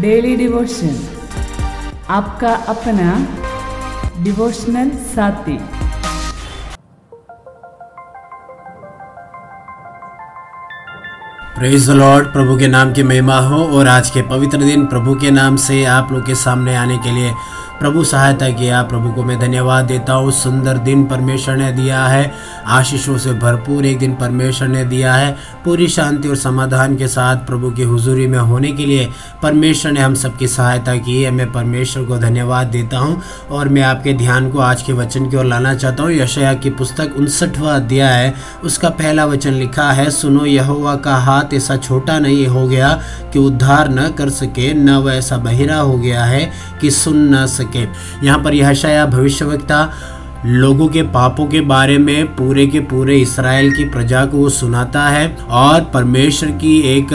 Daily devotion आपका अपना devotional साथी। प्रेज लॉर्ड प्रभु के नाम की महिमा हो और आज के पवित्र दिन प्रभु के नाम से आप लोग के सामने आने के लिए प्रभु सहायता किया, प्रभु को मैं धन्यवाद देता हूँ। सुंदर दिन परमेश्वर ने दिया है। आशीषों से भरपूर एक दिन परमेश्वर ने दिया है। पूरी शांति और समाधान के साथ प्रभु की हुजूरी में होने के लिए परमेश्वर ने हम सबकी सहायता की है। मैं परमेश्वर को धन्यवाद देता हूँ और मैं आपके ध्यान को आज के वचन की ओर लाना चाहता हूँ। यशया की पुस्तक उनसठवा अध्याय है। उसका पहला वचन लिखा है, सुनो, यहोवा का हाथ ऐसा छोटा नहीं हो गया कि उद्धार न कर सके, न वह ऐसा बहिरा हो गया है कि सुन न सके। सके यहाँ पर यह शाया भविष्यवक्ता लोगों के पापों के बारे में पूरे के पूरे इसराइल की प्रजा को वो सुनाता है और परमेश्वर की एक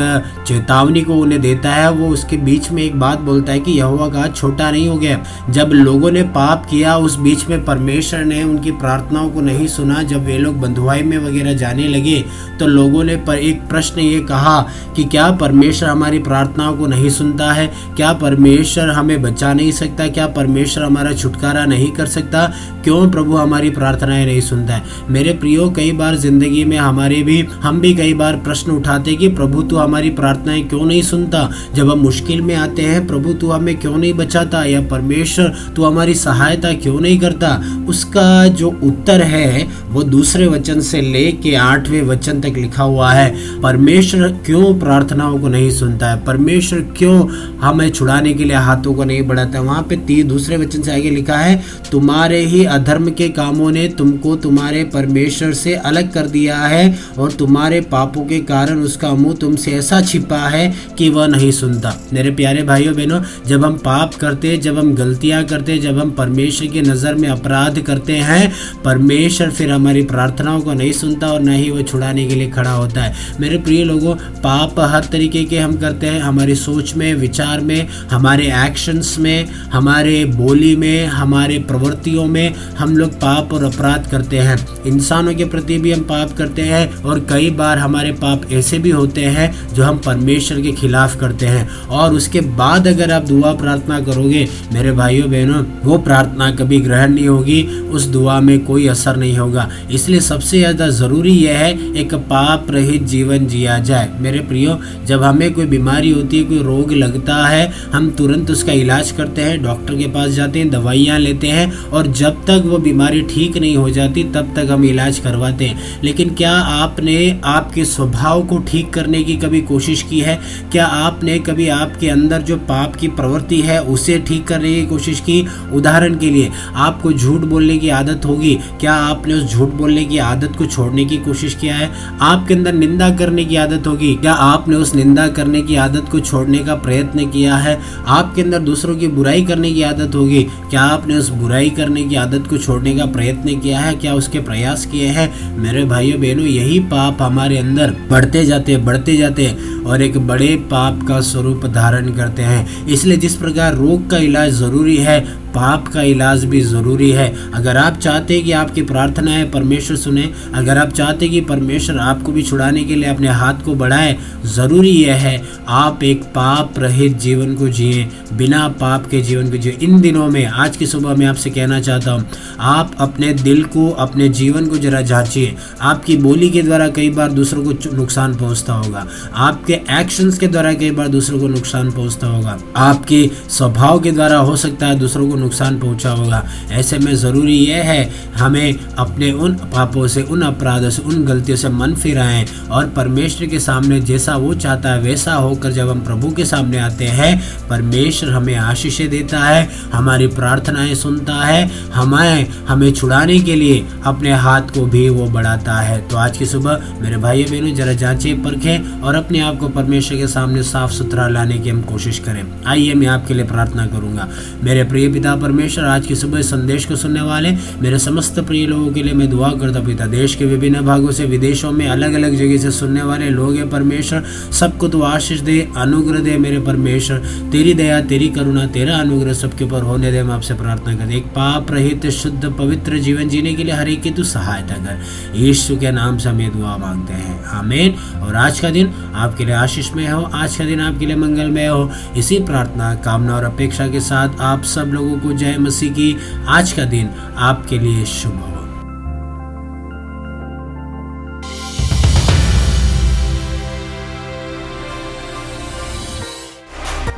चेतावनी को उन्हें देता है। वो उसके बीच में एक बात बोलता है कि यहोवा का छोटा नहीं हो गया। जब लोगों ने पाप किया, उस बीच में परमेश्वर ने उनकी प्रार्थनाओं को नहीं सुना। जब वे लोग बंधुआई में वगैरह जाने लगे तो लोगों ने पर एक प्रश्न ये कहा कि क्या परमेश्वर हमारी प्रार्थनाओं को नहीं सुनता है? क्या परमेश्वर हमें बचा नहीं सकता? क्या परमेश्वर हमारा छुटकारा नहीं कर सकता? क्यों प्रभु हमारी प्रार्थनाएँ नहीं सुनता है। मेरे प्रियो, कई बार ज़िंदगी में हमारे भी, हम भी कई बार प्रश्न उठाते कि प्रभु तू हमारी प्रार्थनाएँ क्यों नहीं सुनता? जब हम मुश्किल में आते हैं, प्रभु तू हमें क्यों नहीं बचाता? या परमेश्वर तू हमारी सहायता क्यों नहीं करता? उसका जो उत्तर है, वो दूसरे वचन से लेके आठवें वचन तक लिखा हुआ है। परमेश्वर क्यों प्रार्थनाओं को नहीं सुनता है? परमेश्वर क्यों हमें छुड़ाने के लिए हाथों को नहीं बढ़ाता वहाँ पे तीन दूसरे वचन से आगे लिखा है, तुम्हारे ही अधर्म धर्म के कामों ने तुमको तुम्हारे परमेश्वर से अलग कर दिया है और तुम्हारे पापों के कारण उसका मुँह तुमसे ऐसा छिपा है कि वह नहीं सुनता। मेरे प्यारे भाइयों, बहनों, जब हम पाप करते, जब हम गलतियाँ करते, जब हम परमेश्वर की नज़र में अपराध करते हैं, परमेश्वर फिर हमारी प्रार्थनाओं को नहीं सुनता और न ही वो छुड़ाने के लिए खड़ा होता है। मेरे प्रिय लोगों, पाप हर तरीके के हम करते हैं। हमारी सोच में, विचार में, हमारे एक्शंस में, हमारे बोली में, हमारे प्रवृत्तियों में, हम लोग पाप और अपराध करते हैं। इंसानों के प्रति भी हम पाप करते हैं और कई बार हमारे पाप ऐसे भी होते हैं जो हम परमेश्वर के खिलाफ करते हैं। और उसके बाद अगर आप दुआ प्रार्थना करोगे, मेरे भाइयों बहनों, वो प्रार्थना कभी ग्रहण नहीं होगी, उस दुआ में कोई असर नहीं होगा। इसलिए सबसे ज़्यादा ज़रूरी यह है, एक पाप रहित जीवन जिया जाए। मेरे प्रियो, जब हमें कोई बीमारी होती है, कोई रोग लगता है, हम तुरंत उसका इलाज करते हैं, डॉक्टर के पास जाते हैं, दवाइयाँ लेते हैं और जब तक वो बीमारी ठीक नहीं हो जाती, तब तक हम इलाज करवाते हैं। लेकिन क्या आपने आपके स्वभाव को ठीक करने की कभी कोशिश की है? क्या आपने कभी आपके अंदर जो पाप की प्रवृत्ति है, उसे ठीक करने की कोशिश की? उदाहरण के लिए, आपको झूठ बोलने की आदत होगी? क्या आपने उस झूठ बोलने की आदत को छोड़ने की कोशिश किया है? आपके अंदर निंदा करने की आदत होगी? क्या आपने उस निंदा करने की आदत को छोड़ने का प्रयत्न किया है? आपके अंदर दूसरों की बुराई करने की आदत होगी? क्या आपने उस बुराई करने की आदत को छोड़ने का प्रयत्न किया है, क्या उसके प्रयास किए हैं? मेरे भाइयों बहनों, यही पाप हमारे अंदर बढ़ते जाते बढ़ते जाते और एक बड़े पाप का स्वरूप धारण करते हैं। इसलिए जिस प्रकार रोग का इलाज ज़रूरी है पाप का इलाज भी ज़रूरी है। अगर आप चाहते हैं कि आपकी प्रार्थनाएँ परमेश्वर सुने। अगर आप चाहते हैं कि परमेश्वर आपको भी छुड़ाने के लिए अपने हाथ को बढ़ाए, ज़रूरी यह है, आप एक पाप रहित जीवन को जिए। बिना पाप के जीवन को जिए। इन दिनों में, आज की सुबह मैं आपसे कहना चाहता हूँ, आप अपने दिल को, अपने जीवन को जरा जांचिए आपकी बोली के द्वारा कई बार दूसरों को नुकसान पहुँचता होगा। आपके एक्शंस के द्वारा कई बार दूसरों को नुकसान पहुँचता होगा। आपके स्वभाव के द्वारा हो सकता है दूसरों को नुकसान पहुँचा होगा। ऐसे में ज़रूरी यह है, हमें अपने उन पापों से, उन अपराधों से, उन गलतियों से मन फिराएँ और परमेश्वर के सामने जैसा वो चाहता है, वैसा होकर जब हम प्रभु के सामने आते हैं, परमेश्वर हमें आशीष देता है, हमारी प्रार्थनाएँ सुनता है, हमें हमें छुड़ाने के लिए अपने हाथ को भी वो बढ़ाता है। तो आज की सुबह मेरे भाई बहनों, जरा जांचे, परखें और अपने आप को परमेश्वर के सामने साफ़ सुथरा लाने की हम कोशिश करें। आइए मैं आपके लिए प्रार्थना करूँगा। मेरे प्रिय पिता पिता परमेश्वर आज की सुबह संदेश को सुनने वाले मेरे समस्त प्रिय लोगों के लिए मैं दुआ करता पिता, देश के विभिन्न भागों से, विदेशों में अलग अलग जगह से सुनने वाले लोग हैं परमेश्वर। सबको तो आशीष दे, अनुग्रह दे मेरे परमेश्वर। तेरी दया, तेरी करुणा, तेरा अनुग्रह सबके ऊपर होने दे। मैं आपसे प्रार्थना करते एक पाप रहित, शुद्ध, पवित्र जीवन जीने के लिए हर एक की तू सहायता कर। यीशु के नाम से हमें दुआ मांगते हैं। आमीन। और आज का दिन आपके लिए आशीष में हो, आज का दिन आपके लिए मंगलमय हो। इसी प्रार्थना, कामना और अपेक्षा के साथ आप सब लोगों को जय मसीह की। आज का दिन आपके लिए शुभ हो।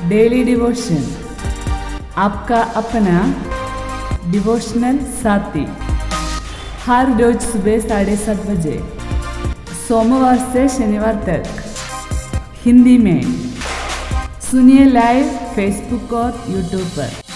डेली डिवोशन आपका अपना डिवोशनल साथी। हर रोज सुबह साढ़े सात बजे। सोमवार से शनिवार तक। हिंदी में। सुनिए लाइव फेसबुक और यूट्यूब पर।